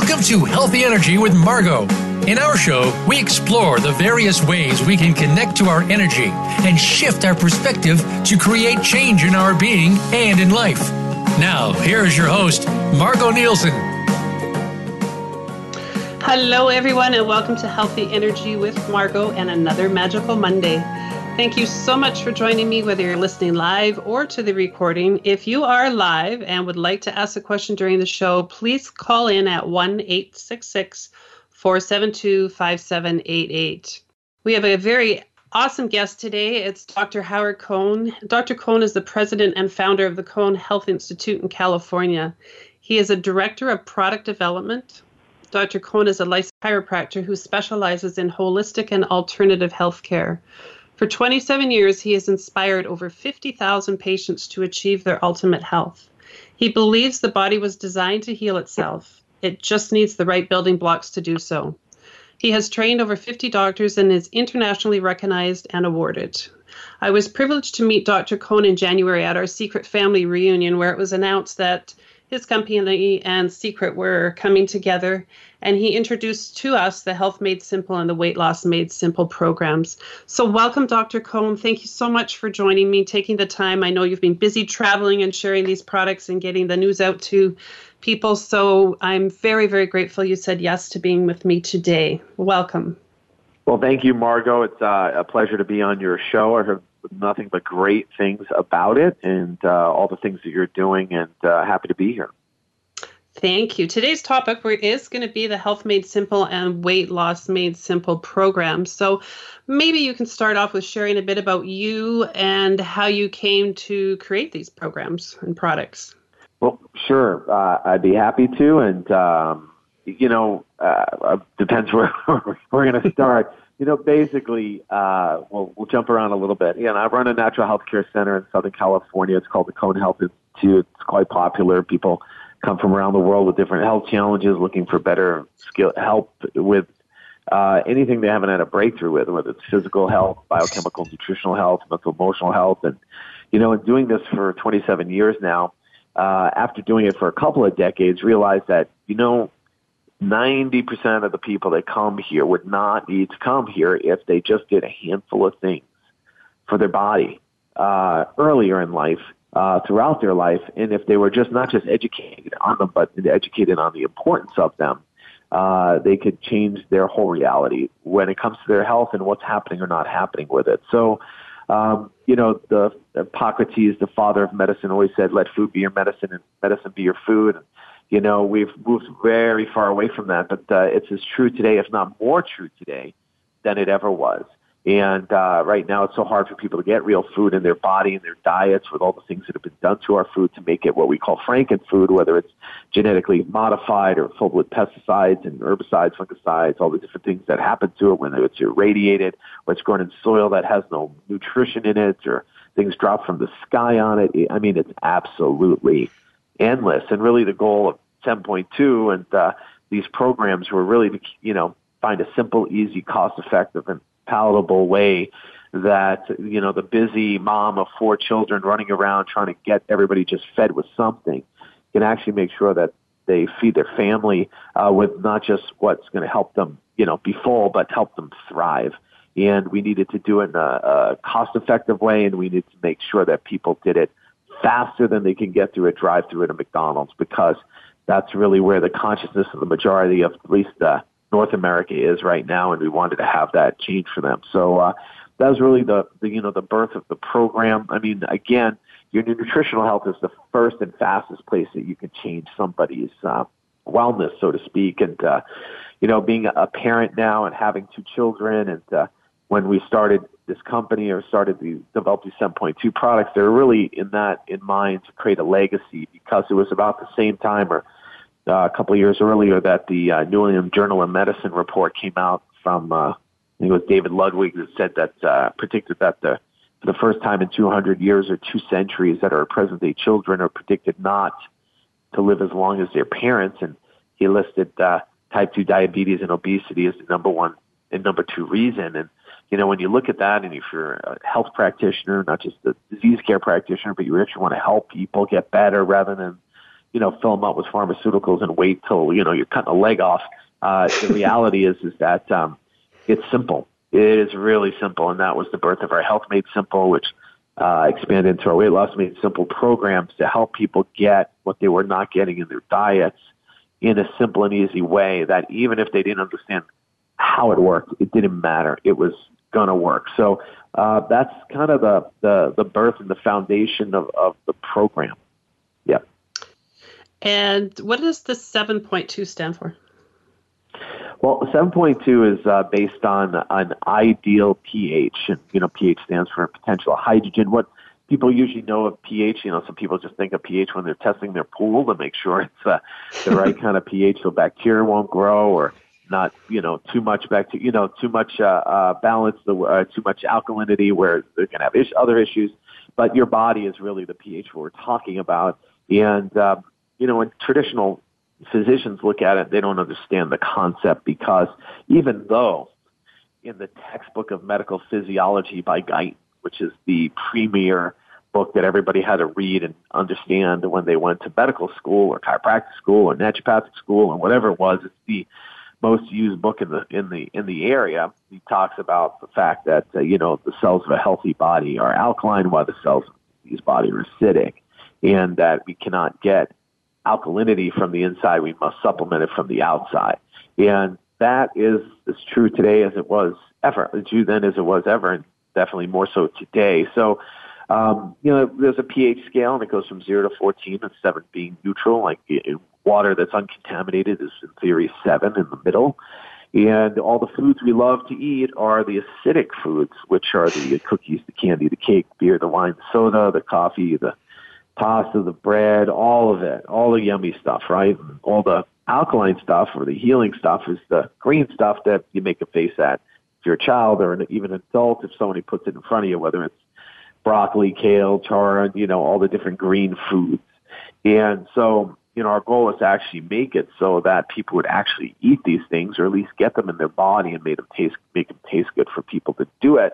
Welcome to Healthy Energy with Margo. In our show, we explore the various ways we can connect to our energy and shift our perspective to create change in our being and in life. Now, here is your host, Margo Nielsen. Hello, everyone, and welcome to Healthy Energy with Margo and another magical Monday. Thank you so much for joining me, whether you're listening live or to the recording. If you are live and would like to ask a question during the show, please call in at 1 866 472 5788. We have a very awesome guest today. It's Dr. Howard Cohn. Dr. Cohn is the president and founder of the Cohn Health Institute in California. He is a director of product development. Dr. Cohn is a licensed chiropractor who specializes in holistic and alternative health care. For 27 years, he has inspired over 50,000 patients to achieve their ultimate health. He believes the body was designed to heal itself, it just needs the right building blocks to do so. He has trained over 50 doctors and is internationally recognized and awarded. I was privileged to meet Dr. Cohn in January at our secret family reunion, where it was announced that his company and Secret were coming together, and he introduced to us the Health Made Simple and the Weight Loss Made Simple programs. So, welcome, Dr. Cohn. Thank you so much for joining me, taking the time. I know you've been busy traveling and sharing these products and getting the news out to people. So, I'm very, very grateful you said yes to being with me today. Welcome. Well, thank you, Margo. It's uh, a pleasure to be on your show. I heard nothing but great things about it and uh, all the things that you're doing, and uh, happy to be here. Thank you. Today's topic is going to be the Health Made Simple and Weight Loss Made Simple program. So, maybe you can start off with sharing a bit about you and how you came to create these programs and products. Well, sure. Uh, I'd be happy to. And, um, you know, uh, depends where we're going to start. You know, basically, uh, we'll, we'll jump around a little bit. Yeah, I run a natural health care center in Southern California. It's called the Cohn Health Institute. It's quite popular. People come from around the world with different health challenges, looking for better skill help with uh, anything they haven't had a breakthrough with, whether it's physical health, biochemical, nutritional health, mental, emotional health, and you know, in doing this for 27 years now, uh, after doing it for a couple of decades, realized that you know 90% of the people that come here would not need to come here if they just did a handful of things for their body uh, earlier in life, uh, throughout their life, and if they were just not just educated on them, but educated on the importance of them, uh, they could change their whole reality when it comes to their health and what's happening or not happening with it. So, um, you know, the Hippocrates, the father of medicine, always said, "Let food be your medicine, and medicine be your food." And, you know, we've moved very far away from that, but uh, it's as true today, if not more true today, than it ever was. And uh, right now, it's so hard for people to get real food in their body and their diets with all the things that have been done to our food to make it what we call frankenfood, whether it's genetically modified or full with pesticides and herbicides, fungicides, all the different things that happen to it, whether it's irradiated or it's grown in soil that has no nutrition in it or things drop from the sky on it. I mean, it's absolutely endless. And really, the goal of 10.2 and uh, these programs were really to, you know, find a simple, easy, cost-effective, and palatable way that you know the busy mom of four children running around trying to get everybody just fed with something can actually make sure that they feed their family uh, with not just what's going to help them you know be full but help them thrive. And we needed to do it in a, a cost effective way and we needed to make sure that people did it faster than they can get through a drive through at a mcdonald's because that's really where the consciousness of the majority of at least uh, North America is right now, and we wanted to have that change for them. So uh, that was really the, the you know the birth of the program. I mean, again, your nutritional health is the first and fastest place that you can change somebody's uh, wellness, so to speak. And uh, you know, being a parent now and having two children, and uh, when we started this company or started the develop these 7.2 products, they were really in that in mind to create a legacy because it was about the same time or uh, a couple of years earlier that the uh, New England Journal of Medicine report came out from, uh, I think it was David Ludwig that said that, uh, predicted that the, for the first time in 200 years or two centuries that our present day children are predicted not to live as long as their parents. And he listed, uh, type 2 diabetes and obesity as the number one and number two reason. And, you know, when you look at that and if you're a health practitioner, not just a disease care practitioner, but you actually want to help people get better rather than you know, fill them up with pharmaceuticals and wait till, you know, you're cutting a leg off. Uh, the reality is, is that, um, it's simple. It is really simple. And that was the birth of our Health Made Simple, which, uh, expanded into our weight loss made simple programs to help people get what they were not getting in their diets in a simple and easy way that even if they didn't understand how it worked, it didn't matter. It was going to work. So uh, that's kind of the, the, the birth and the foundation of, of the program. And what does the 7.2 stand for? Well, 7.2 is uh, based on an ideal pH, and you know, pH stands for potential hydrogen. What people usually know of pH, you know, some people just think of pH when they're testing their pool to make sure it's uh, the right kind of pH so bacteria won't grow or not, you know, too much bacteria, you know, too much uh, uh, balance, the, uh, too much alkalinity where they're going to have is- other issues. But your body is really the pH we're talking about. And, uh, you know, when traditional physicians look at it, they don't understand the concept because even though in the textbook of medical physiology by Guyton, which is the premier book that everybody had to read and understand when they went to medical school or chiropractic school or naturopathic school or whatever it was. It's the most used book in the in the in the area. He talks about the fact that uh, you know the cells of a healthy body are alkaline, while the cells of these body are acidic, and that we cannot get alkalinity from the inside. We must supplement it from the outside, and that is as true today as it was ever. As true then as it was ever, and definitely more so today. So. Um, you know, there's a pH scale and it goes from zero to 14 and seven being neutral. Like water that's uncontaminated is in theory seven in the middle. And all the foods we love to eat are the acidic foods, which are the cookies, the candy, the cake, beer, the wine, the soda, the coffee, the pasta, the bread, all of it, all the yummy stuff, right? All the alkaline stuff or the healing stuff is the green stuff that you make a face at. If you're a child or an, even an adult, if somebody puts it in front of you, whether it's broccoli, kale, chard, you know, all the different green foods. And so you know, our goal is to actually make it so that people would actually eat these things or at least get them in their body and make them taste, make them taste good for people to do it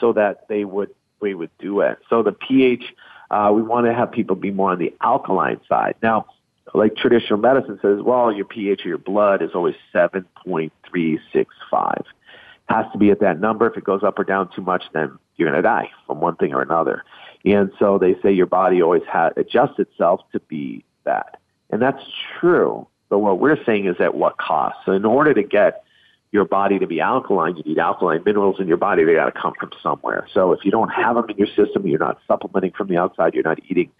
so that they would, we would do it. So the pH, uh, we want to have people be more on the alkaline side. Now, like traditional medicine says, well, your pH of your blood is always 7.365. Has to be at that number. If it goes up or down too much, then you're going to die from one thing or another. And so they say your body always ha- adjusts itself to be that. And that's true. But what we're saying is at what cost? So in order to get your body to be alkaline, you need alkaline minerals in your body. They got to come from somewhere. So if you don't have them in your system, you're not supplementing from the outside, you're not eating,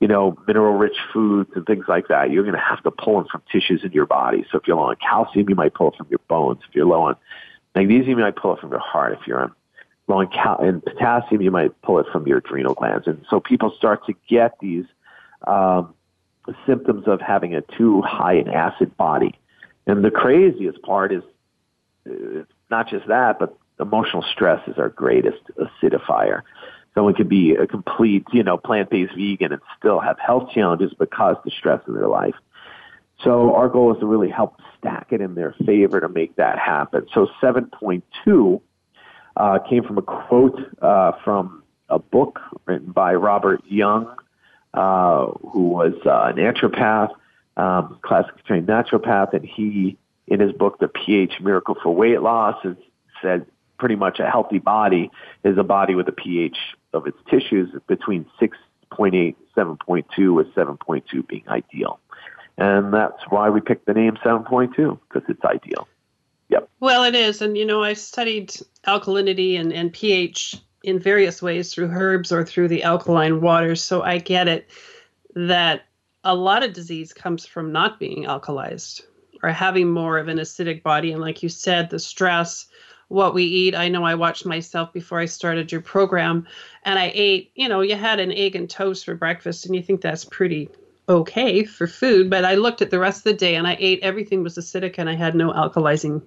you know, mineral-rich foods and things like that. You're going to have to pull them from tissues in your body. So if you're low on calcium, you might pull it from your bones. If you're low on magnesium, you might pull it from your heart. If you're low in, cal- in potassium, you might pull it from your adrenal glands. And so people start to get these um, symptoms of having a too high in acid body. And the craziest part is not just that, but emotional stress is our greatest acidifier. Someone could be a complete, you know, plant-based vegan and still have health challenges because the stress in their life. So our goal is to really help stack it in their favor to make that happen. So 7.2 uh, came from a quote uh, from a book written by Robert Young uh, who was uh, a naturopath, um, classically trained naturopath, and he, in his book, The pH Miracle for Weight Loss, has said pretty much a healthy body is a body with a pH of its tissues between 6.8 7.2, with 7.2 being ideal. And that's why we picked the name 7.2, because it's ideal. Yep. Well, it is. And, you know, I studied alkalinity and, and pH in various ways through herbs or through the alkaline waters. So I get it that a lot of disease comes from not being alkalized or having more of an acidic body. And like you said, the stress, what we eat. I know I watched myself before I started your program and I ate, you know, you had an egg and toast for breakfast and you think that's pretty okay for food. But I looked at the rest of the day and I ate everything was acidic and I had no alkalizing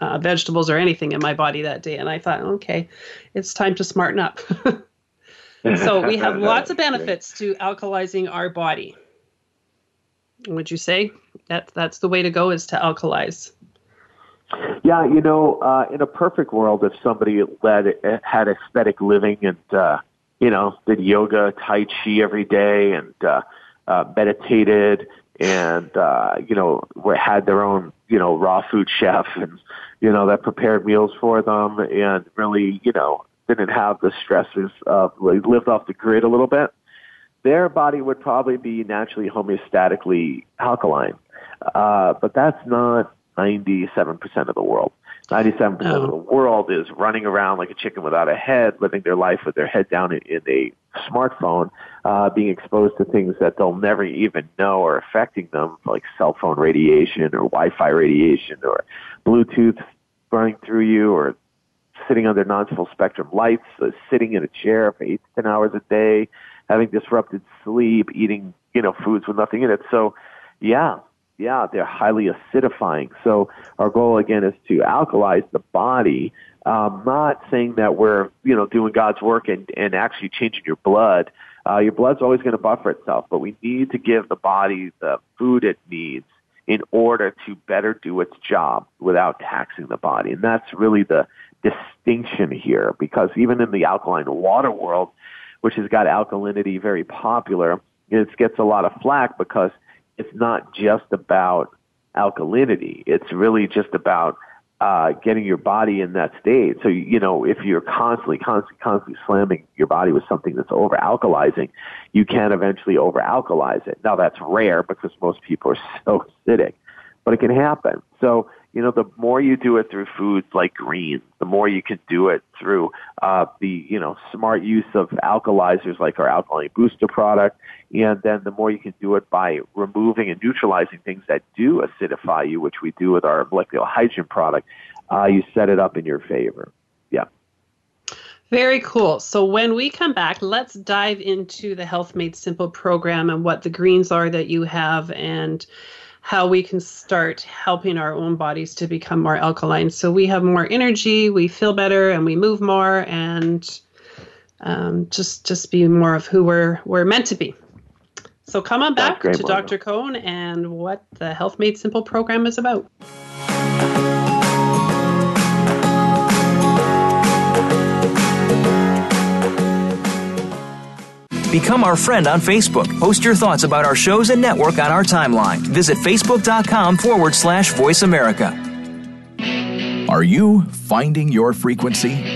uh, vegetables or anything in my body that day. And I thought, okay, it's time to smarten up. so we have lots of benefits to alkalizing our body. Would you say that that's the way to go is to alkalize? Yeah, you know, uh, in a perfect world, if somebody led had aesthetic living and uh, you know did yoga, tai chi every day, and uh, uh, meditated and uh, you know had their own you know raw food chef and you know that prepared meals for them and really you know didn't have the stresses of lived off the grid a little bit, their body would probably be naturally homeostatically alkaline. Uh, but that's not 97% of the world. 97% of the world is running around like a chicken without a head, living their life with their head down in, in a smartphone, uh, being exposed to things that they'll never even know are affecting them, like cell phone radiation or Wi-Fi radiation or Bluetooth running through you or sitting under non-full spectrum lights, uh, sitting in a chair for eight to ten hours a day, having disrupted sleep, eating, you know, foods with nothing in it. So, yeah, yeah, they're highly acidifying. So our goal again is to alkalize the body. Um, not saying that we're, you know, doing God's work and, and actually changing your blood. Uh, your blood's always going to buffer itself, but we need to give the body the food it needs in order to better do its job without taxing the body. And that's really the distinction here because even in the alkaline water world, which has got alkalinity very popular, it gets a lot of flack because it's not just about alkalinity. It's really just about uh, getting your body in that state. So, you know, if you're constantly, constantly, constantly slamming your body with something that's over alkalizing, you can eventually over alkalize it. Now, that's rare because most people are so acidic, but it can happen. So, you know, the more you do it through foods like greens, the more you can do it through uh, the, you know, smart use of alkalizers like our alkaline booster product. And then the more you can do it by removing and neutralizing things that do acidify you, which we do with our molecular hydrogen product, uh, you set it up in your favor. Yeah. Very cool. So when we come back, let's dive into the Health Made Simple program and what the greens are that you have and how we can start helping our own bodies to become more alkaline. So we have more energy, we feel better, and we move more, and um, just just be more of who we're we're meant to be. So come on back to Dr. Cohn and what the Health Made Simple program is about. Become our friend on Facebook. Post your thoughts about our shows and network on our timeline. Visit facebook.com forward slash voice America. Are you finding your frequency?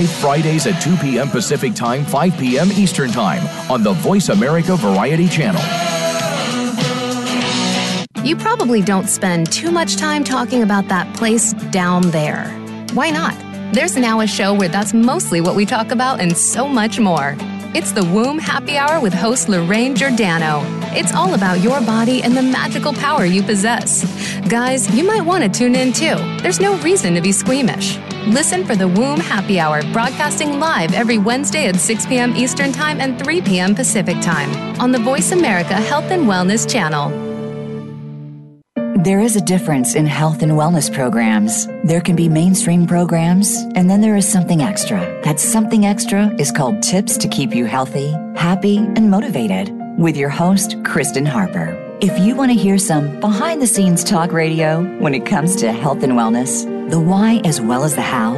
live Fridays at 2 p.m. Pacific Time, 5 p.m. Eastern Time on the Voice America Variety Channel. You probably don't spend too much time talking about that place down there. Why not? There's now a show where that's mostly what we talk about and so much more. It's the Womb Happy Hour with host Lorraine Giordano. It's all about your body and the magical power you possess. Guys, you might want to tune in too. There's no reason to be squeamish. Listen for the Womb Happy Hour, broadcasting live every Wednesday at 6 p.m. Eastern Time and 3 p.m. Pacific Time on the Voice America Health and Wellness Channel. There is a difference in health and wellness programs. There can be mainstream programs, and then there is something extra. That something extra is called Tips to Keep You Healthy, Happy, and Motivated with your host, Kristen Harper. If you want to hear some behind the scenes talk radio when it comes to health and wellness, the why as well as the how?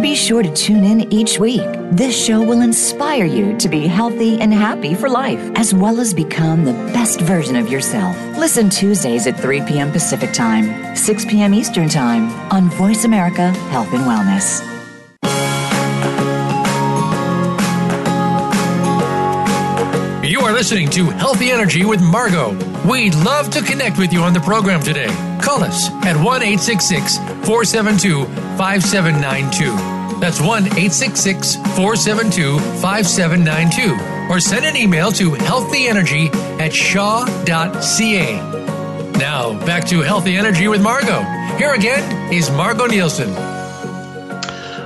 Be sure to tune in each week. This show will inspire you to be healthy and happy for life, as well as become the best version of yourself. Listen Tuesdays at 3 p.m. Pacific Time, 6 p.m. Eastern Time on Voice America Health and Wellness. You are listening to Healthy Energy with Margo. We'd love to connect with you on the program today. Call us at 1 472 5792. That's 1 866 472 5792. Or send an email to healthyenergy at shaw.ca. Now, back to Healthy Energy with Margo. Here again is Margo Nielsen.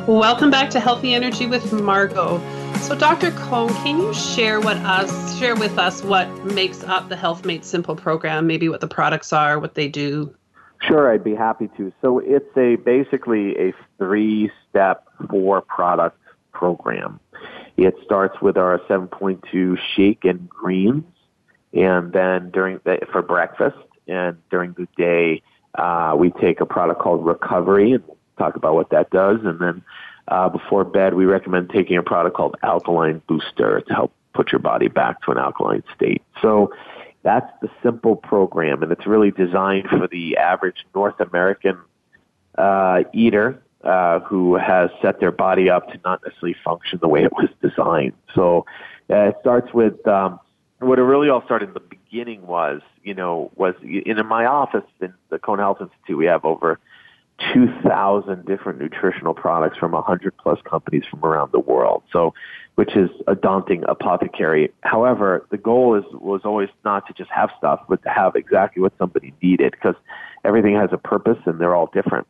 Welcome back to Healthy Energy with Margo. So, Dr. Cohn, can you share what us share with us what makes up the Health Made Simple program? Maybe what the products are, what they do. Sure, I'd be happy to. So, it's a basically a three-step, four-product program. It starts with our 7.2 shake and greens, and then during the, for breakfast and during the day, uh, we take a product called Recovery and talk about what that does, and then uh, before bed, we recommend taking a product called Alkaline Booster to help put your body back to an alkaline state. So that's the simple program, and it's really designed for the average North American uh, eater uh, who has set their body up to not necessarily function the way it was designed. So uh, it starts with um, what it really all started in the beginning was, you know, was in my office in the Cohn Health Institute, we have over 2,000 different nutritional products from 100 plus companies from around the world. So, which is a daunting apothecary. However, the goal is was always not to just have stuff, but to have exactly what somebody needed because everything has a purpose and they're all different.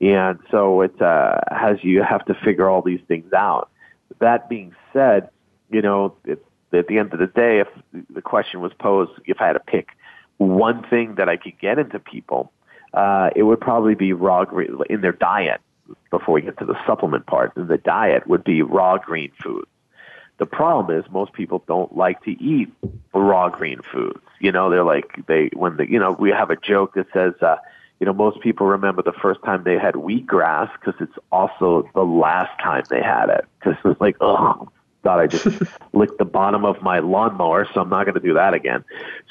And so it uh, has you have to figure all these things out. That being said, you know, it, at the end of the day, if the question was posed, if I had to pick one thing that I could get into people, uh, it would probably be raw green in their diet. Before we get to the supplement part, the diet would be raw green foods. The problem is most people don't like to eat raw green foods. You know, they're like they when the you know we have a joke that says. Uh, you know, most people remember the first time they had wheatgrass because it's also the last time they had it because it's like, oh, thought I just licked the bottom of my lawnmower, so I'm not going to do that again.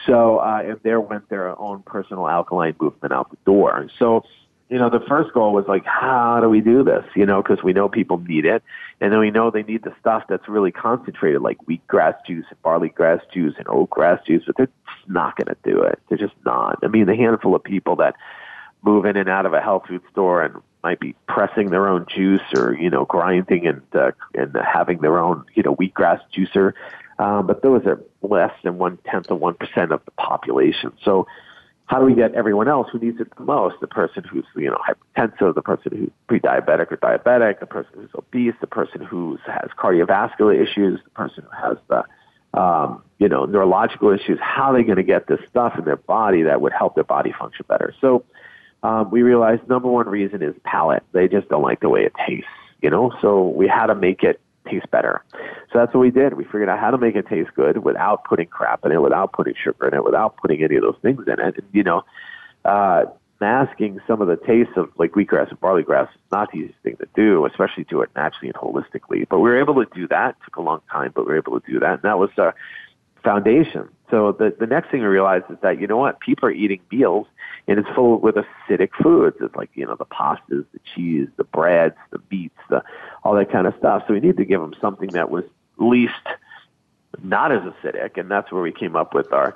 So, uh, and there went their own personal alkaline movement out the door. So, you know, the first goal was like, how do we do this? You know, because we know people need it, and then we know they need the stuff that's really concentrated, like wheatgrass juice and barley grass juice and oatgrass juice, but they're just not going to do it. They're just not. I mean, the handful of people that move in and out of a health food store and might be pressing their own juice or you know grinding and uh, and having their own you know wheatgrass juicer, um, but those are less than one tenth of one percent of the population. So how do we get everyone else who needs it the most? The person who's you know hypertensive, the person who's pre-diabetic or diabetic, the person who's obese, the person who has cardiovascular issues, the person who has the um, you know neurological issues. How are they going to get this stuff in their body that would help their body function better? So um, we realized number one reason is palate. They just don't like the way it tastes, you know. So we had to make it taste better. So that's what we did. We figured out how to make it taste good without putting crap in it, without putting sugar in it, without putting any of those things in it. And, you know, uh, masking some of the taste of like wheatgrass and barley grass is not the easiest thing to do, especially do it naturally and holistically. But we were able to do that. It took a long time, but we were able to do that. And that was our foundation. So the, the next thing we realized is that, you know what, people are eating meals and it's full with acidic foods. It's like, you know, the pastas, the cheese, the breads, the beets, the, all that kind of stuff. So we need to give them something that was least not as acidic. And that's where we came up with our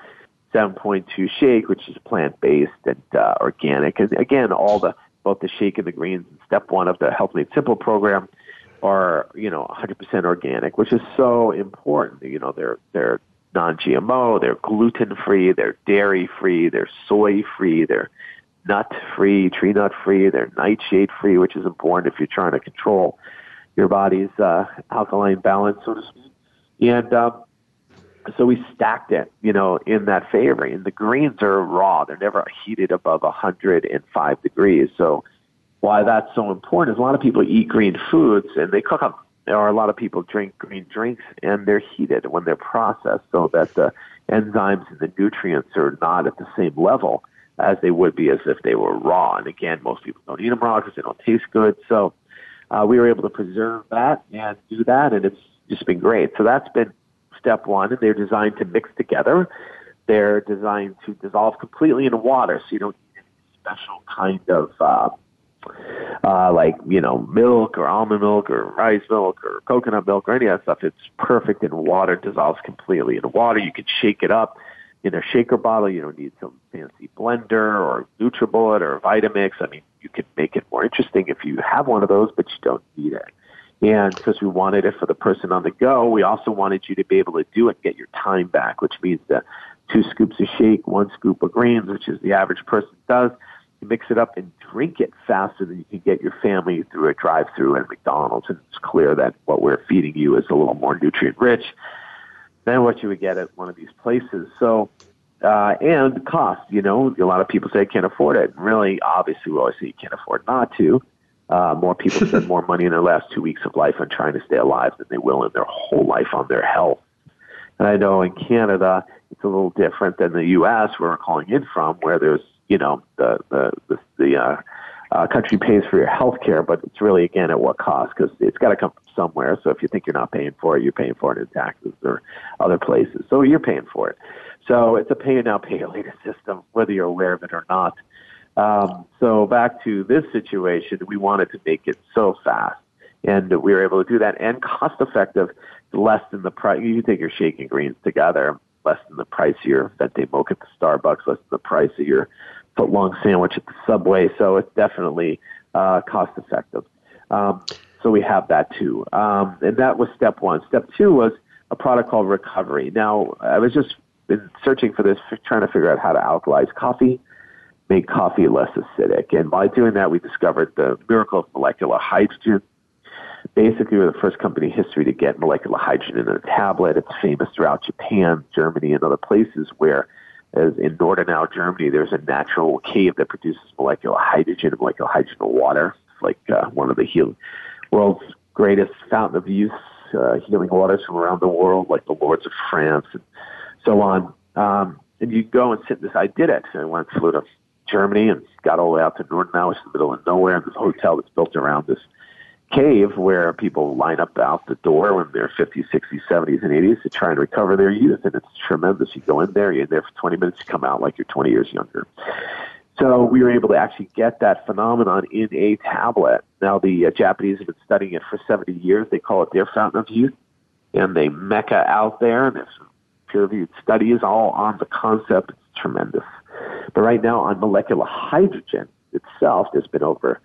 7.2 shake, which is plant-based and uh, organic. And again, all the, both the shake and the greens, and step one of the Health Made Simple program are, you know, 100% organic, which is so important. You know, they're, they're non-GMO, they're gluten-free, they're dairy-free, they're soy-free, they're nut-free, tree nut-free, they're nightshade-free, which is important if you're trying to control your body's uh, alkaline balance, so to speak. And um, so we stacked it, you know, in that favor. And the greens are raw; they're never heated above 105 degrees. So why that's so important is a lot of people eat green foods and they cook them there are a lot of people drink green drinks and they're heated when they're processed so that the enzymes and the nutrients are not at the same level as they would be as if they were raw. And again, most people don't eat them raw because they don't taste good. So uh, we were able to preserve that and do that, and it's just been great. So that's been step one, and they're designed to mix together. They're designed to dissolve completely in water, so you don't need any special kind of uh, uh, like you know milk or almond milk or rice milk or coconut milk or any of that stuff. It's perfect in water, it dissolves completely in water. You can shake it up in a shaker bottle. You don't need some fancy blender or NutriBullet or Vitamix. I mean, you can make it more interesting if you have one of those, but you don't need it. And because we wanted it for the person on the go, we also wanted you to be able to do it and get your time back, which means that two scoops of shake, one scoop of greens, which is the average person does, you mix it up and drink it faster than you can get your family through a drive-through at McDonald's. And it's clear that what we're feeding you is a little more nutrient-rich than what you would get at one of these places. So, uh, and cost, you know, a lot of people say I can't afford it. And really, obviously, we always say you can't afford not to. Uh, more people spend more money in their last two weeks of life on trying to stay alive than they will in their whole life on their health. And I know in Canada, it's a little different than the U.S., where we're calling in from, where there's, you know, the, the, the, the uh, uh, country pays for your health care, but it's really, again, at what cost? Because it's got to come from somewhere. So if you think you're not paying for it, you're paying for it in taxes or other places. So you're paying for it. So it's a pay now, pay later system, whether you're aware of it or not. Um, so back to this situation, we wanted to make it so fast, and we were able to do that and cost effective, less than the price. You take your shaking greens together, less than the price of your venti mocha at the Starbucks, less than the price of your foot long sandwich at the Subway. So it's definitely uh, cost effective. Um, so we have that too, um, and that was step one. Step two was a product called Recovery. Now I was just searching for this, trying to figure out how to alkalize coffee make coffee less acidic. And by doing that, we discovered the miracle of molecular hydrogen. Basically, we're the first company in history to get molecular hydrogen in a tablet. It's famous throughout Japan, Germany, and other places where, as in Nordenau, Germany, there's a natural cave that produces molecular hydrogen and molecular hydrogen water. It's like uh, one of the heal- world's greatest fountain of youth uh, healing waters from around the world, like the Lourdes of France and so on. Um, and you go and sit in this. I did it. I went flew to Germany and got all the way out to Nordenau, which is in the middle of nowhere, and this hotel that's built around this cave where people line up out the door when they're 50s, 60s, 70s, and 80s to try and recover their youth. And it's tremendous. You go in there, you're in there for 20 minutes, you come out like you're 20 years younger. So we were able to actually get that phenomenon in a tablet. Now the uh, Japanese have been studying it for 70 years. They call it their fountain of youth, and they mecca out there, and there's peer-reviewed studies all on the concept. It's tremendous. But right now, on molecular hydrogen itself, there's been over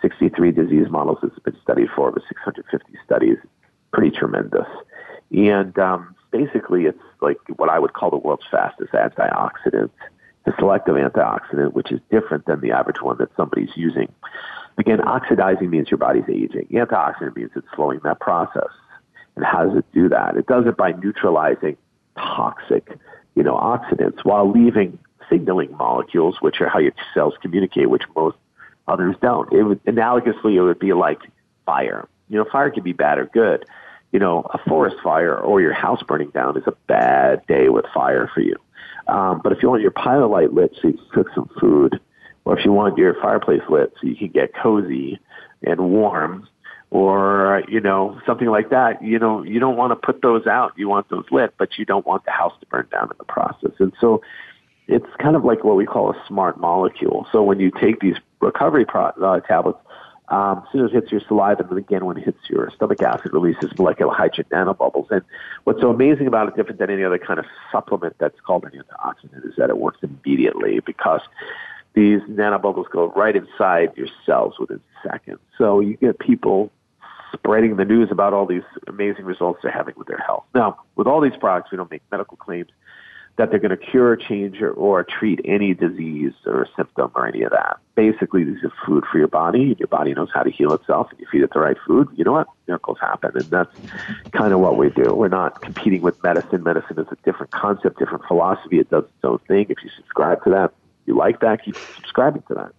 63 disease models that's been studied for over 650 studies. Pretty tremendous. And um, basically, it's like what I would call the world's fastest antioxidant, the selective antioxidant, which is different than the average one that somebody's using. Again, oxidizing means your body's aging. Antioxidant means it's slowing that process. And how does it do that? It does it by neutralizing toxic, you know, oxidants while leaving signaling molecules, which are how your cells communicate, which most others don't. It would, analogously, it would be like fire. You know, fire can be bad or good. You know, a forest fire or your house burning down is a bad day with fire for you. Um, but if you want your pilot light lit so you can cook some food, or if you want your fireplace lit so you can get cozy and warm, or you know something like that, you know you don't want to put those out. You want those lit, but you don't want the house to burn down in the process. And so it's kind of like what we call a smart molecule. So when you take these recovery pro- uh, tablets, um, as soon as it hits your saliva, and again when it hits your stomach acid, releases molecular hydrogen nanobubbles. And what's so amazing about it, different than any other kind of supplement that's called an antioxidant, is that it works immediately because these nanobubbles go right inside your cells within seconds. So you get people spreading the news about all these amazing results they're having with their health. Now, with all these products, we don't make medical claims that they're going to cure, change, or, or treat any disease or symptom or any of that. Basically, this is food for your body, and your body knows how to heal itself. And you feed it the right food, you know what? Miracles happen, and that's kind of what we do. We're not competing with medicine. Medicine is a different concept, different philosophy. It does its own thing. If you subscribe to that, you like that, keep subscribing to that.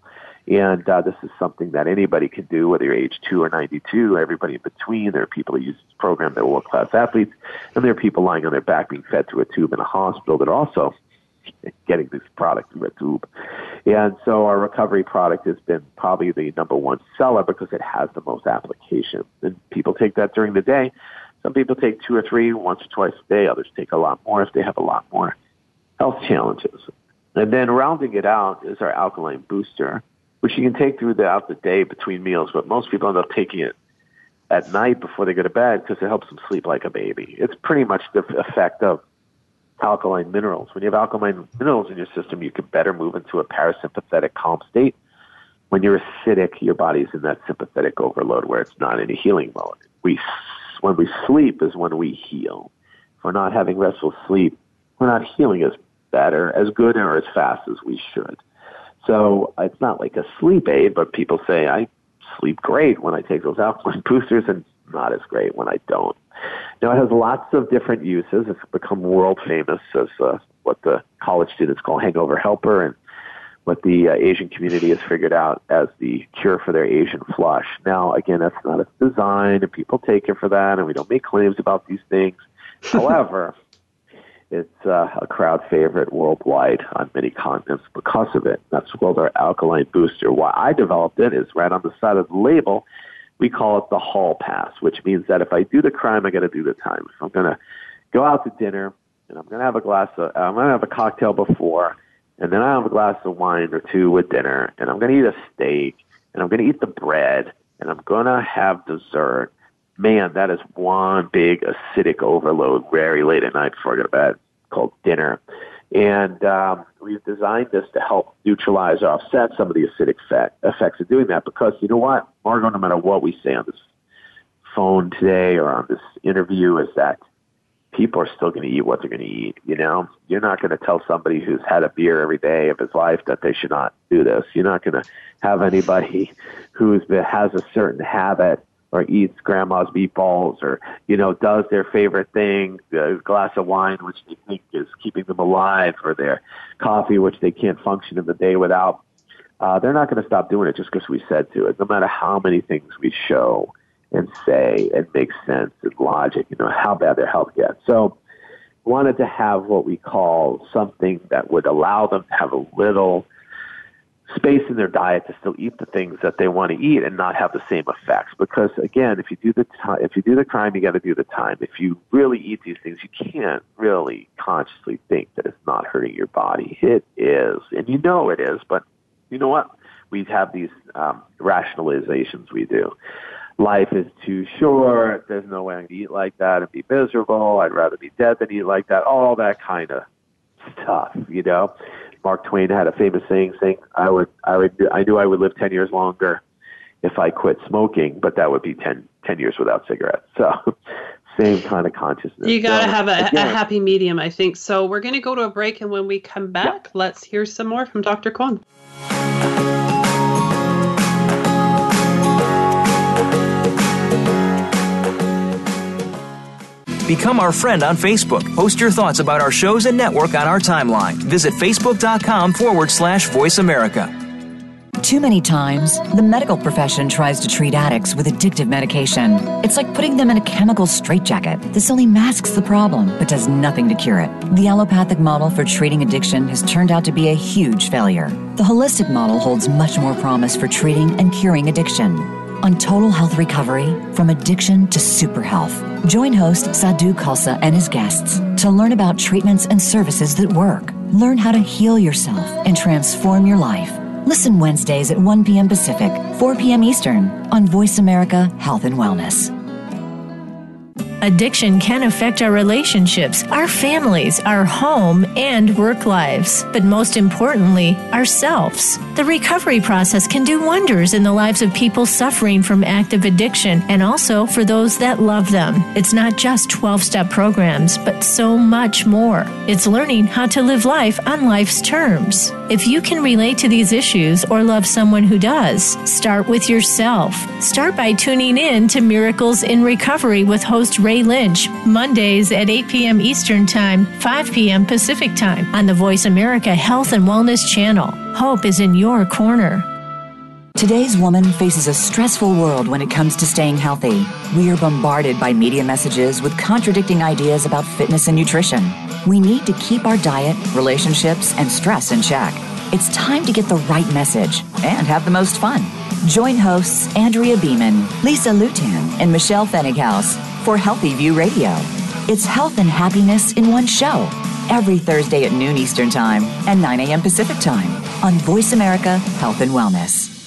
And uh, this is something that anybody can do, whether you're age two or 92, everybody in between. There are people who use this program that are world class athletes, and there are people lying on their back being fed through a tube in a hospital that are also getting this product through a tube. And so our recovery product has been probably the number one seller because it has the most application. And people take that during the day. Some people take two or three once or twice a day. Others take a lot more if they have a lot more health challenges. And then rounding it out is our alkaline booster which you can take throughout the day between meals, but most people end up taking it at night before they go to bed because it helps them sleep like a baby. It's pretty much the effect of alkaline minerals. When you have alkaline minerals in your system, you can better move into a parasympathetic calm state. When you're acidic, your body's in that sympathetic overload where it's not in a healing mode. We, when we sleep is when we heal. If we're not having restful sleep, we're not healing as better, as good, or as fast as we should. So it's not like a sleep aid, but people say I sleep great when I take those alkaline boosters and not as great when I don't. Now, it has lots of different uses. It's become world famous as uh, what the college students call hangover helper and what the uh, Asian community has figured out as the cure for their Asian flush. Now, again, that's not its design, and people take it for that, and we don't make claims about these things. However, it's uh, a crowd favorite worldwide on many continents because of it. That's called our alkaline booster. Why I developed it is right on the side of the label. We call it the hall pass, which means that if I do the crime, I got to do the time. If I'm going to go out to dinner and I'm going to have a glass of, I'm going to have a cocktail before, and then I have a glass of wine or two with dinner, and I'm going to eat a steak, and I'm going to eat the bread, and I'm going to have dessert man, that is one big acidic overload very late at night before I go to bed called dinner. And um, we've designed this to help neutralize or offset some of the acidic effect, effects of doing that because you know what, Margo, no matter what we say on this phone today or on this interview, is that people are still going to eat what they're going to eat. You know, you're not going to tell somebody who's had a beer every day of his life that they should not do this. You're not going to have anybody who's has a certain habit or eats grandma's meatballs or, you know, does their favorite thing, a glass of wine, which they think is keeping them alive, or their coffee, which they can't function in the day without. Uh, they're not going to stop doing it just because we said to it, no matter how many things we show and say and make sense and logic, you know, how bad their health gets. So, wanted to have what we call something that would allow them to have a little space in their diet to still eat the things that they want to eat and not have the same effects. Because again, if you do the time, if you do the crime, you got to do the time. If you really eat these things, you can't really consciously think that it's not hurting your body. It is, and you know it is. But you know what? We have these um, rationalizations. We do. Life is too short. There's no way I can eat like that and be miserable. I'd rather be dead than eat like that. All that kind of stuff, you know. Mark Twain had a famous saying saying I would I would I knew I would live 10 years longer if I quit smoking, but that would be 10, 10 years without cigarettes. So same kind of consciousness. You got to so, have a, again, a, happy medium, I think. So we're going to go to a break and when we come back, yeah. let's hear some more from Dr. Cohn. Become our friend on Facebook. Post your thoughts about our shows and network on our timeline. Visit facebook.com forward slash voice America. Too many times, the medical profession tries to treat addicts with addictive medication. It's like putting them in a chemical straitjacket. This only masks the problem, but does nothing to cure it. The allopathic model for treating addiction has turned out to be a huge failure. The holistic model holds much more promise for treating and curing addiction on total health recovery from addiction to super health. Join host Sadhu Khalsa and his guests to learn about treatments and services that work. Learn how to heal yourself and transform your life. Listen Wednesdays at 1 p.m. Pacific, 4 p.m. Eastern on Voice America Health and Wellness. Addiction can affect our relationships, our families, our home, and work lives, but most importantly, ourselves. The recovery process can do wonders in the lives of people suffering from active addiction and also for those that love them. It's not just 12 step programs, but so much more. It's learning how to live life on life's terms. If you can relate to these issues or love someone who does, start with yourself. Start by tuning in to Miracles in Recovery with host Ray Lynch, Mondays at 8 p.m. Eastern Time, 5 p.m. Pacific Time on the Voice America Health and Wellness Channel. Hope is in your corner. Today's woman faces a stressful world when it comes to staying healthy. We are bombarded by media messages with contradicting ideas about fitness and nutrition. We need to keep our diet, relationships, and stress in check. It's time to get the right message and have the most fun. Join hosts Andrea Beeman, Lisa Lutan, and Michelle Fennighaus for Healthy View Radio. It's health and happiness in one show every Thursday at noon Eastern Time and 9 a.m. Pacific Time on Voice America Health and Wellness.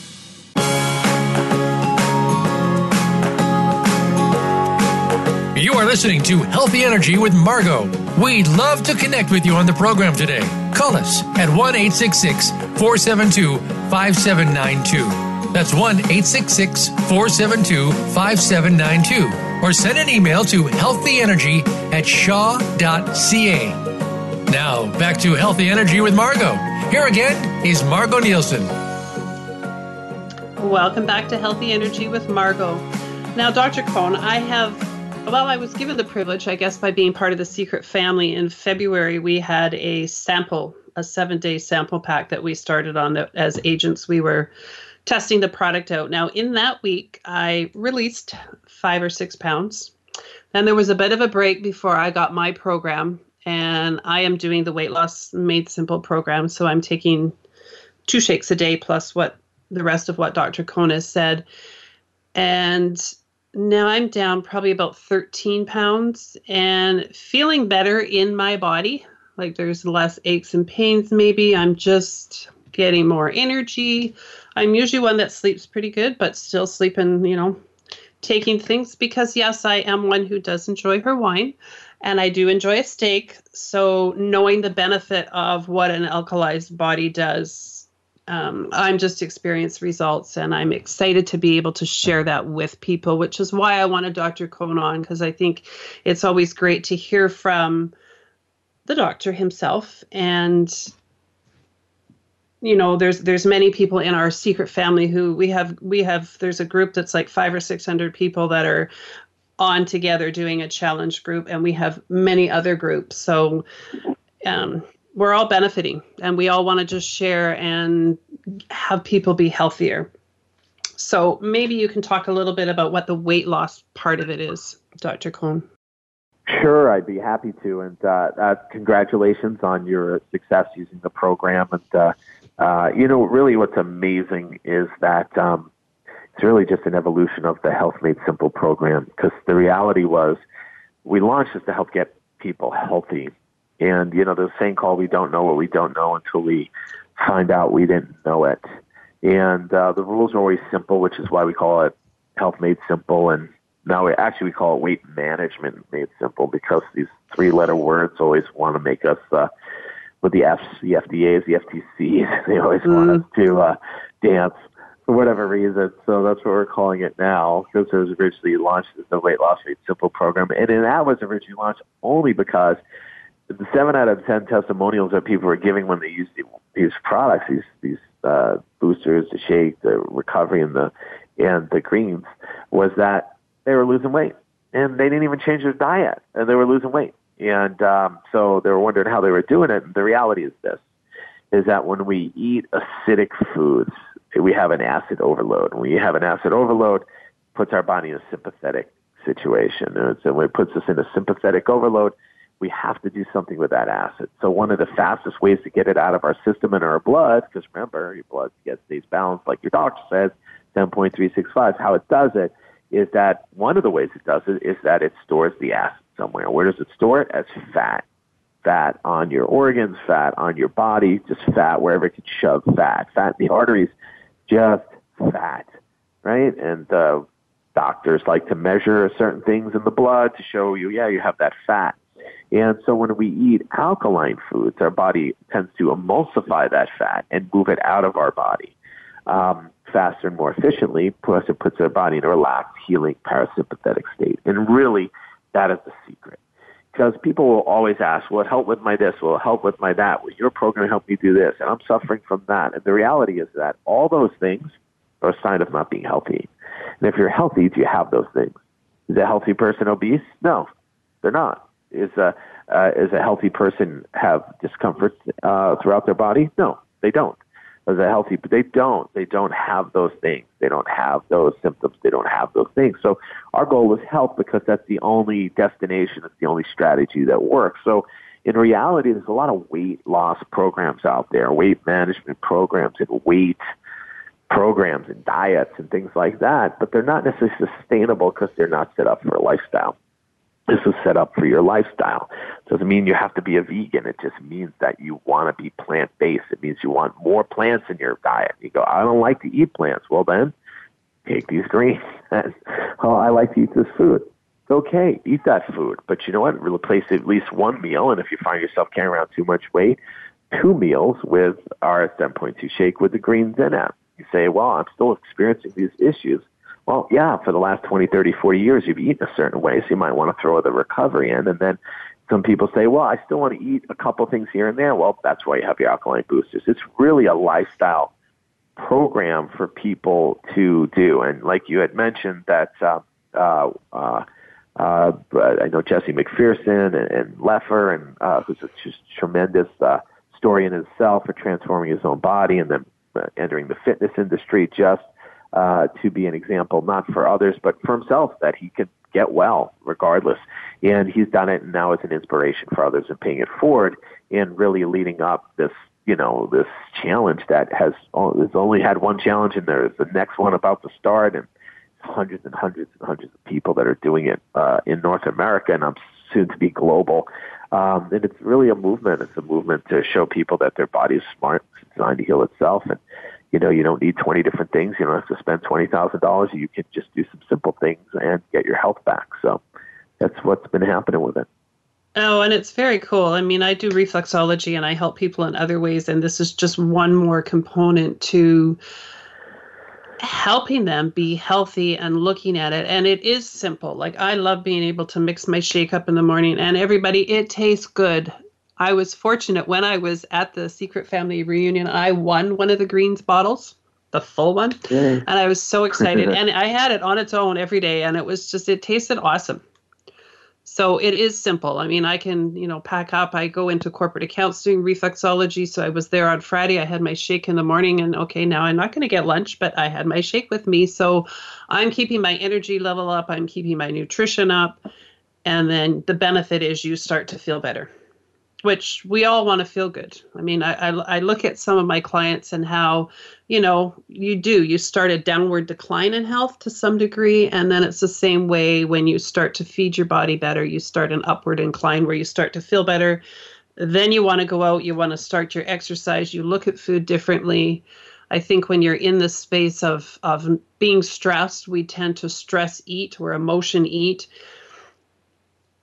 Are listening to Healthy Energy with Margo. We'd love to connect with you on the program today. Call us at 1 866 472 5792. That's 1 866 472 5792. Or send an email to healthyenergy at shaw.ca. Now, back to Healthy Energy with Margo. Here again is Margo Nielsen. Welcome back to Healthy Energy with Margo. Now, Dr. Cohn, I have, well, I was given the privilege, I guess, by being part of the secret family. In February, we had a sample, a seven day sample pack that we started on that as agents. We were testing the product out. Now, in that week, I released five or six pounds. Then there was a bit of a break before I got my program, and I am doing the weight loss made simple program. So I'm taking two shakes a day plus what the rest of what Dr. Cohn has said. And now I'm down probably about 13 pounds and feeling better in my body. Like there's less aches and pains, maybe. I'm just getting more energy. I'm usually one that sleeps pretty good, but still sleeping, you know, taking things because, yes, I am one who does enjoy her wine and I do enjoy a steak. So, knowing the benefit of what an alkalized body does, um, I'm just experienced results and I'm excited to be able to share that with people, which is why I wanted Dr. Cohn on because I think it's always great to hear from the doctor himself and you know there's there's many people in our secret family who we have we have there's a group that's like five or six hundred people that are on together doing a challenge group and we have many other groups so um, we're all benefiting and we all want to just share and have people be healthier so maybe you can talk a little bit about what the weight loss part of it is dr cohn Sure, I'd be happy to. And uh, uh, congratulations on your success using the program. And uh, uh, you know, really what's amazing is that um, it's really just an evolution of the Health Made Simple program because the reality was we launched this to help get people healthy. And, you know, the saying called, we don't know what we don't know until we find out we didn't know it. And uh, the rules are always simple, which is why we call it Health Made Simple. And now we actually we call it Weight Management Made Simple because these three letter words always want to make us uh, with the F, the FDAs, the FTCs. They always mm. want us to uh, dance for whatever reason. So that's what we're calling it now because it was originally launched as the Weight Loss Made Simple program. And then that was originally launched only because seven out of ten testimonials that people were giving when they used these products, these these uh, boosters, the shake, the recovery, and the and the greens, was that they were losing weight and they didn't even change their diet and they were losing weight. And um, so they were wondering how they were doing it. And the reality is this, is that when we eat acidic foods, we have an acid overload. When we have an acid overload, puts our body in a sympathetic situation. And so it puts us in a sympathetic overload, we have to do something with that acid. So one of the fastest ways to get it out of our system and our blood, because remember, your blood gets stays balanced, like your doctor says, 10.365, how it does it is that one of the ways it does it is that it stores the acid somewhere. Where does it store it? As fat. Fat on your organs, fat on your body, just fat wherever it can shove fat. Fat in the arteries, just fat, right? And uh, doctors like to measure certain things in the blood to show you, yeah, you have that fat. And so when we eat alkaline foods, our body tends to emulsify that fat and move it out of our body um, faster and more efficiently. Plus, it puts our body in a relaxed, healing, parasympathetic state. And really, that is the secret. Because people will always ask, will it help with my this? Will help with my that? Will your program help me do this? And I'm suffering from that. And the reality is that all those things are a sign of not being healthy. And if you're healthy, do you have those things? Is a healthy person obese? No, they're not. Is a, uh, is a healthy person have discomfort uh, throughout their body? No, they don't as a healthy, but they don't. They don't have those things. They don't have those symptoms. They don't have those things. So our goal is health because that's the only destination. It's the only strategy that works. So in reality, there's a lot of weight loss programs out there, weight management programs and weight programs and diets and things like that, but they're not necessarily sustainable because they're not set up for a lifestyle this is set up for your lifestyle. Doesn't mean you have to be a vegan. It just means that you want to be plant based. It means you want more plants in your diet. You go, I don't like to eat plants. Well, then take these greens. oh, I like to eat this food. Okay. Eat that food. But you know what? Replace at least one meal. And if you find yourself carrying around too much weight, two meals with RS 10.2 shake with the greens in it. You say, well, I'm still experiencing these issues well, yeah, for the last 20, 30, 40 years, you've eaten a certain way, so you might want to throw the recovery in and then some people say, well, I still want to eat a couple things here and there. Well, that's why you have your alkaline boosters. It's really a lifestyle program for people to do. And like you had mentioned, that uh, uh, uh, uh, I know Jesse McPherson and, and Leffer, and uh, who's a just tremendous uh, story in himself for transforming his own body and then uh, entering the fitness industry just uh, to be an example, not for others, but for himself, that he could get well regardless. And he's done it, and now it's an inspiration for others and paying it forward and really leading up this you know this challenge that has, has only had one challenge and there's the next one about to start and hundreds and hundreds and hundreds of people that are doing it uh, in North America and I'm soon to be global. Um, and it's really a movement. It's a movement to show people that their body is smart, it's designed to heal itself, and you know you don't need 20 different things. You don't have to spend twenty thousand dollars. You can just do some simple things and get your health back. So that's what's been happening with it. Oh, and it's very cool. I mean, I do reflexology and I help people in other ways, and this is just one more component to helping them be healthy and looking at it. And it is simple. Like, I love being able to mix my shake up in the morning, and everybody, it tastes good. I was fortunate when I was at the Secret Family reunion, I won one of the greens bottles the full one. And I was so excited. and I had it on its own every day and it was just it tasted awesome. So it is simple. I mean, I can, you know, pack up. I go into corporate accounts doing reflexology. So I was there on Friday. I had my shake in the morning, and okay, now I'm not going to get lunch, but I had my shake with me. So I'm keeping my energy level up. I'm keeping my nutrition up. And then the benefit is you start to feel better which we all want to feel good. I mean, I, I, I, look at some of my clients and how, you know, you do. You start a downward decline in health to some degree, and then it's the same way when you start to feed your body better. You start an upward incline where you start to feel better. Then you want to go out, you want to start your exercise, you look at food differently. I think when you're in the space of, of being stressed, we tend to stress eat or emotion eat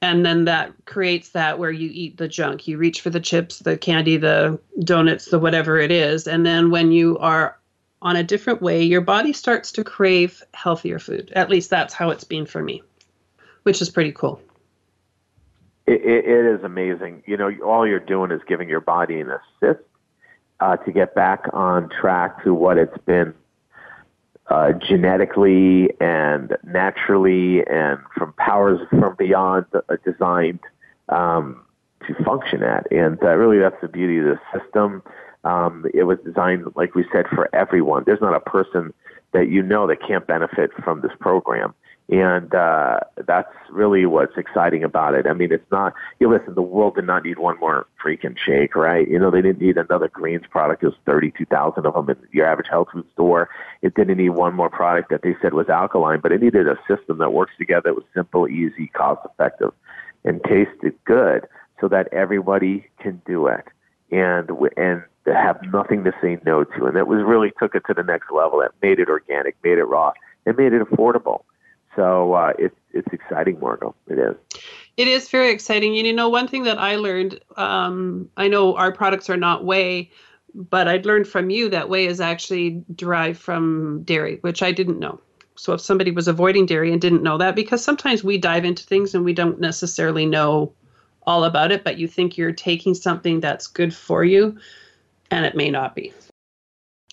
and then that creates that where you eat the junk. You reach for the chips the candy the donuts the whatever it is. And then when you are on a different way your body starts to crave healthier food. At least that's how it's been for me which is pretty cool. It, it, it is amazing. You know all you're doing is giving your body an assist uh, to get back on track to what it's been uh, genetically and naturally and from powers from beyond uh, designed um, to function at. And uh, really, that's the beauty of the system. Um, it was designed, like we said, for everyone. There's not a person that you know that can't benefit from this program. And uh, that's really what's exciting about it. I mean, it's not, you listen, the world did not need one more freaking shake, right? You know, they didn't need another greens product. There's 32,000 of them in your average health food store. It didn't need one more product that they said was alkaline, but it needed a system that works together that was simple, easy, cost effective, and tasted good so that everybody can do it. And, and have nothing to say no to. And that was really took it to the next level. It made it organic, made it raw, and made it affordable. So uh, it's it's exciting, Margo. It is. It is very exciting. And you know, one thing that I learned, um, I know our products are not whey, but I'd learned from you that whey is actually derived from dairy, which I didn't know. So if somebody was avoiding dairy and didn't know that, because sometimes we dive into things and we don't necessarily know all about it, but you think you're taking something that's good for you, and it may not be.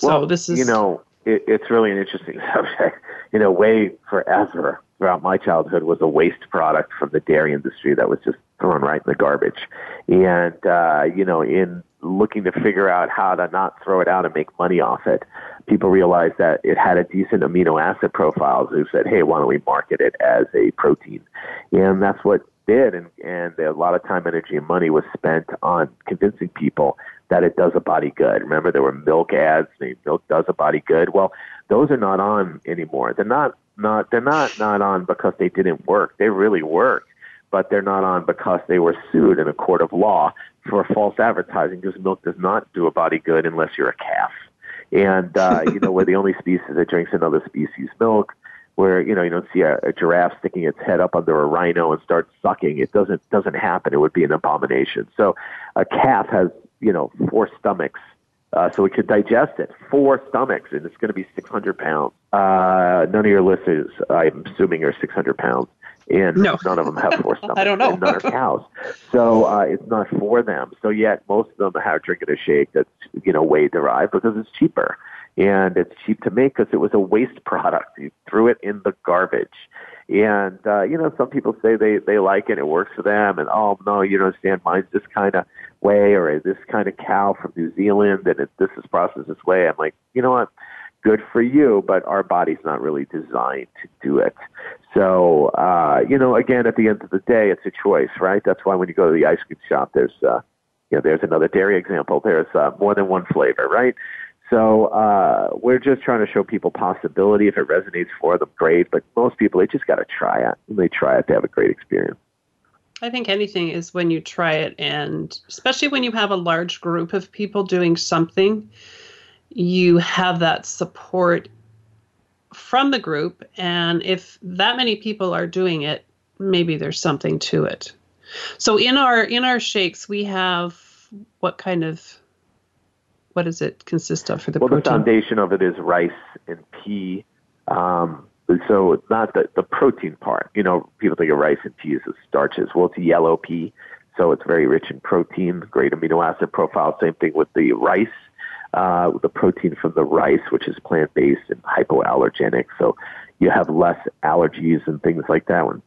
Well, so this is you know it, it's really an interesting subject. You know, whey forever throughout my childhood was a waste product from the dairy industry that was just thrown right in the garbage. And, uh, you know, in looking to figure out how to not throw it out and make money off it, people realized that it had a decent amino acid profile. So they said, hey, why don't we market it as a protein? And that's what did. And, and a lot of time, energy, and money was spent on convincing people that it does a body good. Remember, there were milk ads saying milk does a body good. Well, those are not on anymore. They're not not they're not not on because they didn't work. They really worked, but they're not on because they were sued in a court of law for false advertising. Because milk does not do a body good unless you're a calf, and uh, you know we're the only species that drinks another species' milk. Where you know you don't see a, a giraffe sticking its head up under a rhino and start sucking. It doesn't doesn't happen. It would be an abomination. So a calf has you know, four stomachs. Uh, so we could digest it. Four stomachs, and it's going to be 600 pounds. Uh, none of your listeners, I'm assuming, are 600 pounds. And No. none of them have four stomachs. I don't know. And none are cows, so uh, it's not for them. So yet most of them are drinking a shake that's you know whey derived because it's cheaper and it's cheap to make because it was a waste product. You threw it in the garbage. And uh, you know, some people say they they like it, it works for them, and oh no, you don't understand, mine's this kind of way, or this kind of cow from New Zealand, and it, this is processed this way. I'm like, you know what? Good for you, but our body's not really designed to do it. So, uh, you know, again, at the end of the day, it's a choice, right? That's why when you go to the ice cream shop, there's, uh, you know, there's another dairy example. There's uh, more than one flavor, right? So uh, we're just trying to show people possibility. If it resonates for them, great. But most people, they just got to try it. When they try it, they have a great experience. I think anything is when you try it, and especially when you have a large group of people doing something, you have that support from the group. And if that many people are doing it, maybe there's something to it. So in our in our shakes, we have what kind of what does it consist of for the protein? well, protein? the foundation of it is rice and pea. Um, so it's not the, the protein part. You know, people think of rice and peas as starches. Well, it's yellow pea, so it's very rich in protein, great amino acid profile. Same thing with the rice. Uh, the protein from the rice, which is plant based and hypoallergenic, so you have less allergies and things like that when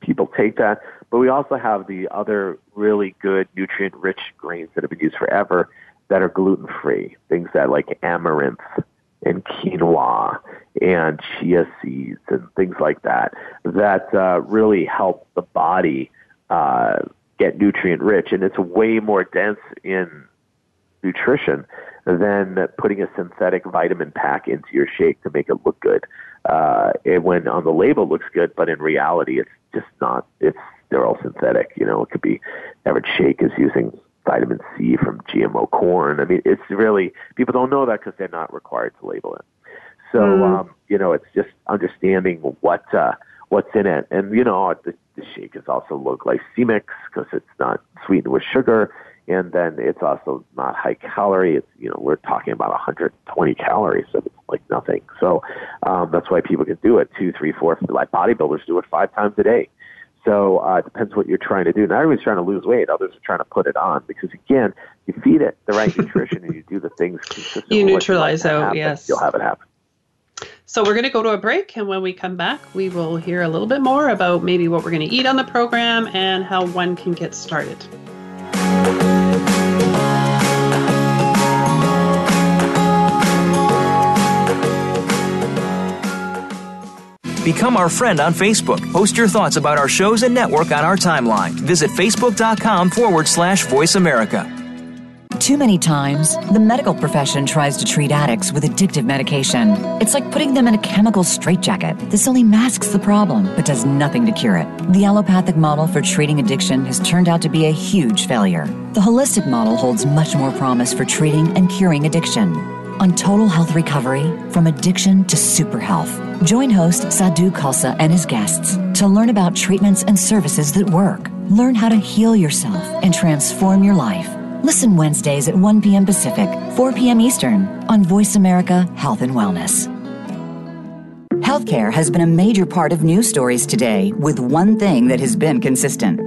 people take that. But we also have the other really good nutrient rich grains that have been used forever that are gluten free. Things that like amaranth and quinoa and chia seeds and things like that that uh, really help the body uh, get nutrient rich. And it's way more dense in nutrition than putting a synthetic vitamin pack into your shake to make it look good. Uh, and when on the label it looks good, but in reality it's just not. It's they're all synthetic. You know, it could be average shake is using vitamin C from GMO corn. I mean, it's really people don't know that because they're not required to label it. So Mm. um, you know, it's just understanding what uh, what's in it, and you know, the, the shake is also low glycemic because it's not sweetened with sugar, and then it's also not high calorie. It's you know, we're talking about 120 calories, so it's like nothing. So um, that's why people can do it two, three, four. Like bodybuilders do it five times a day. So uh, it depends what you're trying to do. Not everybody's trying to lose weight; others are trying to put it on. Because again, you feed it the right nutrition and you do the things consistently. You neutralize out, happen, yes. you'll have it happen. So we're going to go to a break, and when we come back, we will hear a little bit more about maybe what we're going to eat on the program and how one can get started. Become our friend on Facebook. Post your thoughts about our shows and network on our timeline. Visit facebook.com forward slash voice America. Too many times, the medical profession tries to treat addicts with addictive medication. It's like putting them in a chemical straitjacket. This only masks the problem, but does nothing to cure it. The allopathic model for treating addiction has turned out to be a huge failure. The holistic model holds much more promise for treating and curing addiction. On Total Health Recovery, from addiction to super health. Join host Sadhu Khalsa and his guests to learn about treatments and services that work. Learn how to heal yourself and transform your life. Listen Wednesdays at 1 p.m. Pacific, 4 p.m. Eastern on Voice America Health and Wellness. Healthcare has been a major part of news stories today, with one thing that has been consistent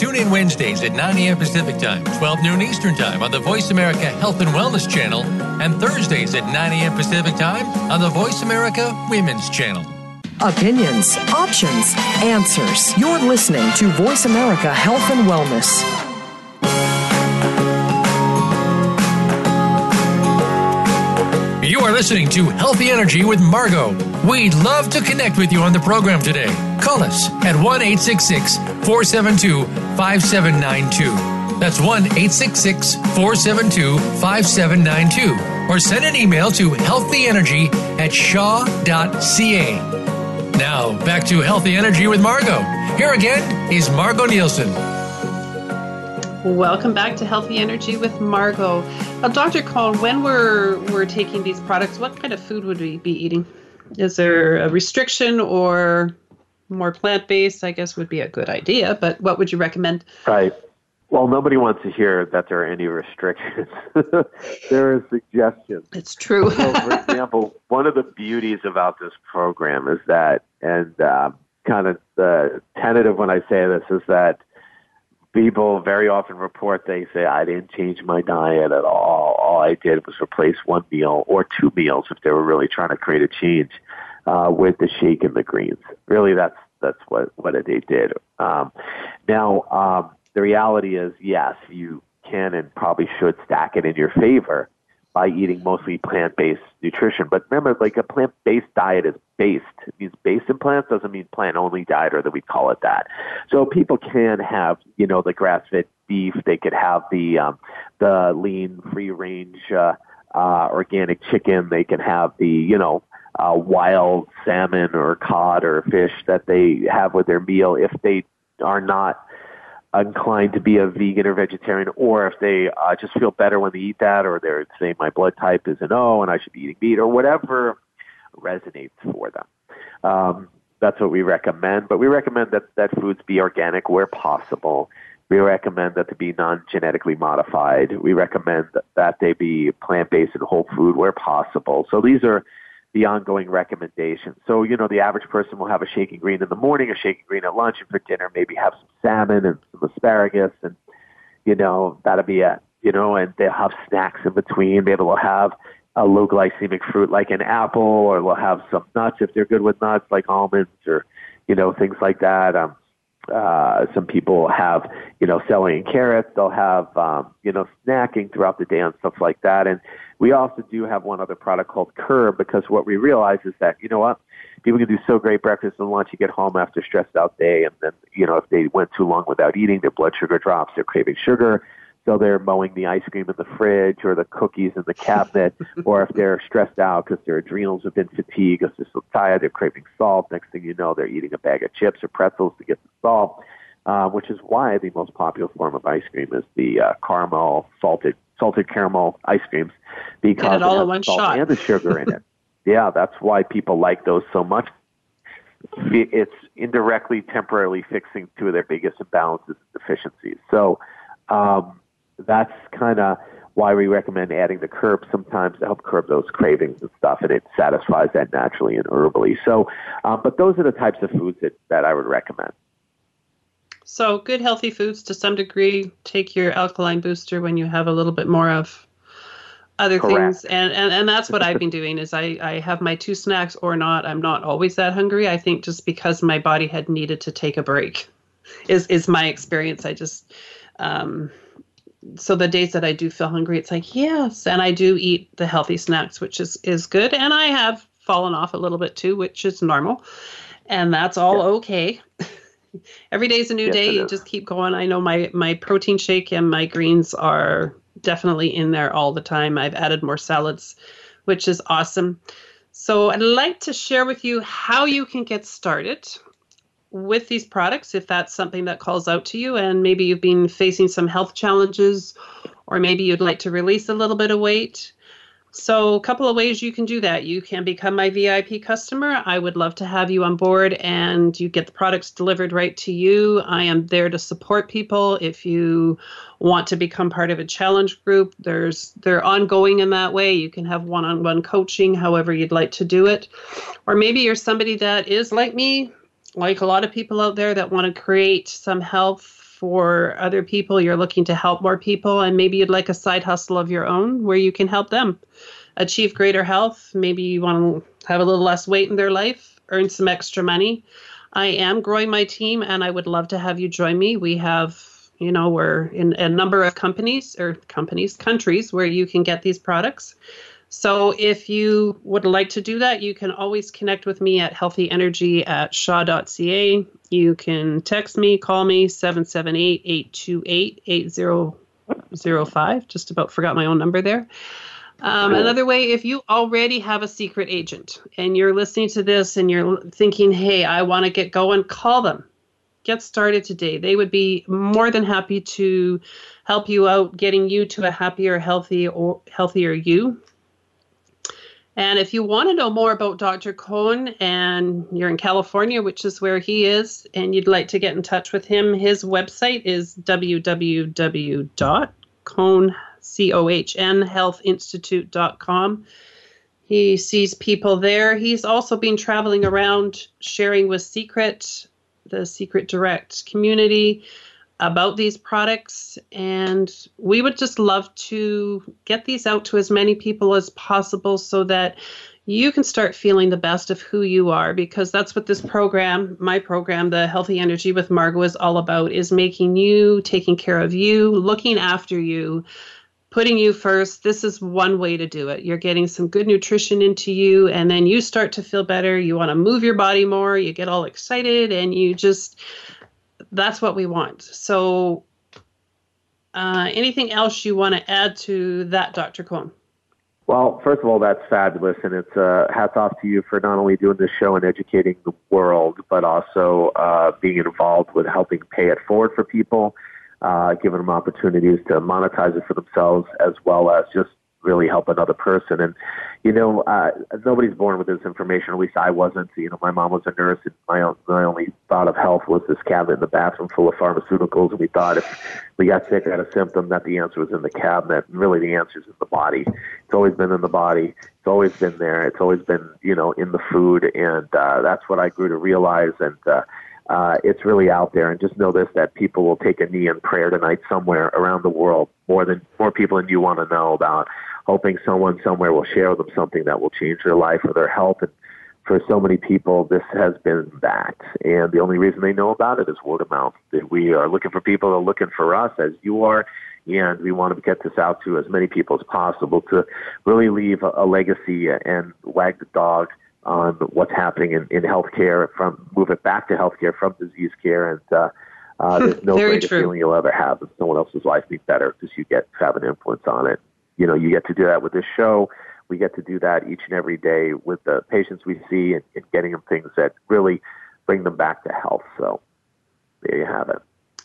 Tune in Wednesdays at 9 a.m. Pacific Time, 12 noon Eastern Time on the Voice America Health and Wellness Channel, and Thursdays at 9 a.m. Pacific Time on the Voice America Women's Channel. Opinions, options, answers. You're listening to Voice America Health and Wellness. Are listening to Healthy Energy with Margo. We'd love to connect with you on the program today. Call us at 1 866 472 5792. That's 1 866 472 5792. Or send an email to healthyenergy at shaw.ca. Now, back to Healthy Energy with Margo. Here again is Margo Nielsen. Welcome back to Healthy Energy with Margo. Now, Dr. Cohn, when we're we're taking these products, what kind of food would we be eating? Is there a restriction or more plant based? I guess would be a good idea, but what would you recommend? Right. Well, nobody wants to hear that there are any restrictions. there are suggestions. It's true. so, for example, one of the beauties about this program is that, and uh, kind of the tentative when I say this is that people very often report they say I didn't change my diet at all. All I did was replace one meal or two meals if they were really trying to create a change uh, with the shake and the greens. Really, that's that's what what they did. Um, now, um, the reality is, yes, you can and probably should stack it in your favor by eating mostly plant-based nutrition. But remember, like a plant-based diet is based. It means based in plants doesn't mean plant-only diet, or that we call it that. So people can have, you know, the grass-fed beef. They could have the um, the lean, free-range uh, uh, organic chicken. They can have the, you know, uh, wild salmon or cod or fish that they have with their meal if they are not inclined to be a vegan or vegetarian, or if they uh, just feel better when they eat that, or they're saying my blood type is an O and I should be eating meat, or whatever resonates for them. Um, that's what we recommend. But we recommend that, that foods be organic where possible. We recommend that they be non-genetically modified. We recommend that, that they be plant-based and whole food where possible. So these are the ongoing recommendations. So, you know, the average person will have a shaking green in the morning, a shaking green at lunch, and for dinner maybe have some salmon and some asparagus, and you know that'll be it. You know, and they'll have snacks in between. Maybe they'll have a low glycemic fruit like an apple, or they'll have some nuts if they're good with nuts, like almonds, or you know things like that. Um, uh, some people have, you know, celery and carrots. They'll have, um, you know, snacking throughout the day and stuff like that. And we also do have one other product called Curb because what we realize is that, you know what, people can do so great breakfast and lunch. You get home after a stressed out day, and then, you know, if they went too long without eating, their blood sugar drops. They're craving sugar. So they're mowing the ice cream in the fridge or the cookies in the cabinet, or if they're stressed out because their adrenals have been fatigued, because they're so tired, they're craving salt. Next thing you know, they're eating a bag of chips or pretzels to get the salt, uh, which is why the most popular form of ice cream is the uh, caramel salted salted caramel ice creams because it all it in one salt shot. and the sugar in it. yeah, that's why people like those so much. It's indirectly, temporarily fixing two of their biggest imbalances and deficiencies. So um, that's kind of why we recommend adding the curb sometimes to help curb those cravings and stuff, and it satisfies that naturally and herbally. So, um, but those are the types of foods that, that I would recommend. So, good healthy foods to some degree. Take your alkaline booster when you have a little bit more of other Correct. things and, and and that's what i've been doing is I, I have my two snacks or not i'm not always that hungry i think just because my body had needed to take a break is is my experience i just um so the days that i do feel hungry it's like yes. And i do eat the healthy snacks which is is good. And i have fallen off a little bit too which is normal. And that's all Yeah. okay. Every day's a new Yes, day. you just keep going. I know my my protein shake and my greens are definitely in there all the time. I've added more salads which is awesome. So i'd like to share with you how you can get started with these products if that's something that calls out to you and maybe you've been facing some health challenges or maybe you'd like to release a little bit of weight so, a couple of ways you can do that. You can become my VIP customer. I would love to have you on board and you get the products delivered right to you. I am there to support people. If you want to become part of a challenge group, there's they're ongoing in that way. You can have one-on-one coaching however you'd like to do it. Or maybe you're somebody that is like me, like a lot of people out there that want to create some health for other people. You're looking to help more people, and maybe you'd like a side hustle of your own where you can help them achieve greater health. Maybe you want to have a little less weight in their life, earn some extra money. I am growing my team, and I would love to have you join me. We have, you know, we're in a number of companies or companies, countries where you can get these products. So if you would like to do that, you can always connect with me at healthyenergy at shaw.ca. You can text me, call me 778 828 8005. Just about forgot my own number there. Um, another way, if you already have a secret agent and you're listening to this and you're thinking, hey, I want to get going, call them. Get started today. They would be more than happy to help you out getting you to a happier, healthy, or healthier you. And if you want to know more about Dr. Cohn and you're in California, which is where he is, and you'd like to get in touch with him, his website is www.cohn.com C-O-H-N, healthinstitute.com. He sees people there. He's also been traveling around sharing with Secret, the Secret Direct community, about these products. And we would just love to get these out to as many people as possible so that you can start feeling the best of who you are because that's what this program my program the healthy energy with margo is all about is making you taking care of you looking after you putting you first. This is one way to do it. You're getting some good nutrition into you, and then you start to feel better. You want to move your body more. You get all excited, and you just that's what we want. So, uh, anything else you want to add to that, Dr. Cohn? Well, first of all, that's fabulous, and it's uh, hats off to you for not only doing this show and educating the world, but also uh, being involved with helping pay it forward for people uh, giving them opportunities to monetize it for themselves as well as just really help another person. And, you know, uh, nobody's born with this information. At least I wasn't. You know, my mom was a nurse, and my, own, my only thought of health was this cabinet in the bathroom full of pharmaceuticals. And we thought if we got sick or had a symptom, that the answer was in the cabinet. And really, the answer is in the body. It's always been in the body. It's always been there. It's always been, you know, in the food. And uh, that's what I grew to realize. And, uh, uh, it's really out there. And just know this: that people will take a knee in prayer tonight somewhere around the world, more than more people than you want to know about. Hoping someone somewhere will share with them something that will change their life or their health. And for so many people, this has been that. And the only reason they know about it is word of mouth. That we are looking for people that are looking for us, as you are. And we want to get this out to as many people as possible to really leave a, a legacy and wag the dog on what's happening in, in healthcare from move it back to healthcare from disease care and uh, uh, there's no greater true. feeling you'll ever have if someone else's life be better because you get to have an influence on it. You know, you get to do that with this show. We get to do that each and every day with the patients we see and, and getting them things that really bring them back to health. So there you have it.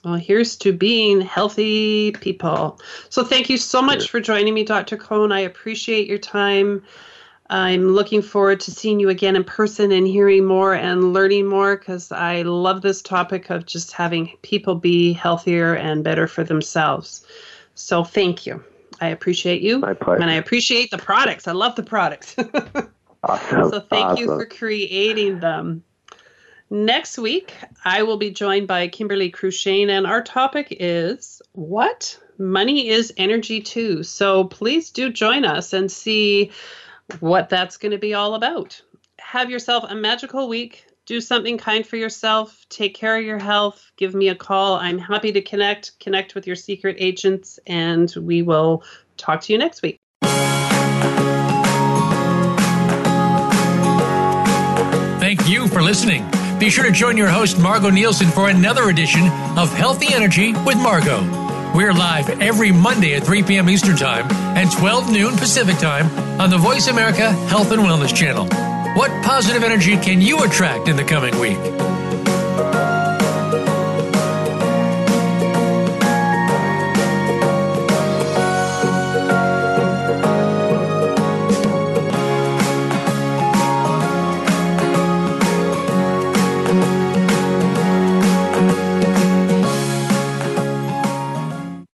Well, here's to being healthy people. So thank you so much for joining me, Dr. Cohn. I appreciate your time. I'm looking forward to seeing you again in person and hearing more and learning more because I love this topic of just having people be healthier and better for themselves. So thank you. I appreciate you. My pleasure. And I appreciate the products. I love the products. awesome. So thank awesome. you for creating them. Next week, I will be joined by Kimberly Crushane, and our topic is what? Money is energy too. So please do join us and see what that's going to be all about. Have yourself a magical week. Do something kind for yourself. Take care of your health. Give me a call. I'm happy to connect. Connect with your secret agents, and we will talk to you next week. Thank you for listening. Be sure to join your host, Margo Nielsen, for another edition of Healthy Energy with Margo. We're live every Monday at 3 p.m. Eastern Time and 12 noon Pacific Time on the Voice America Health and Wellness Channel. What positive energy can you attract in the coming week?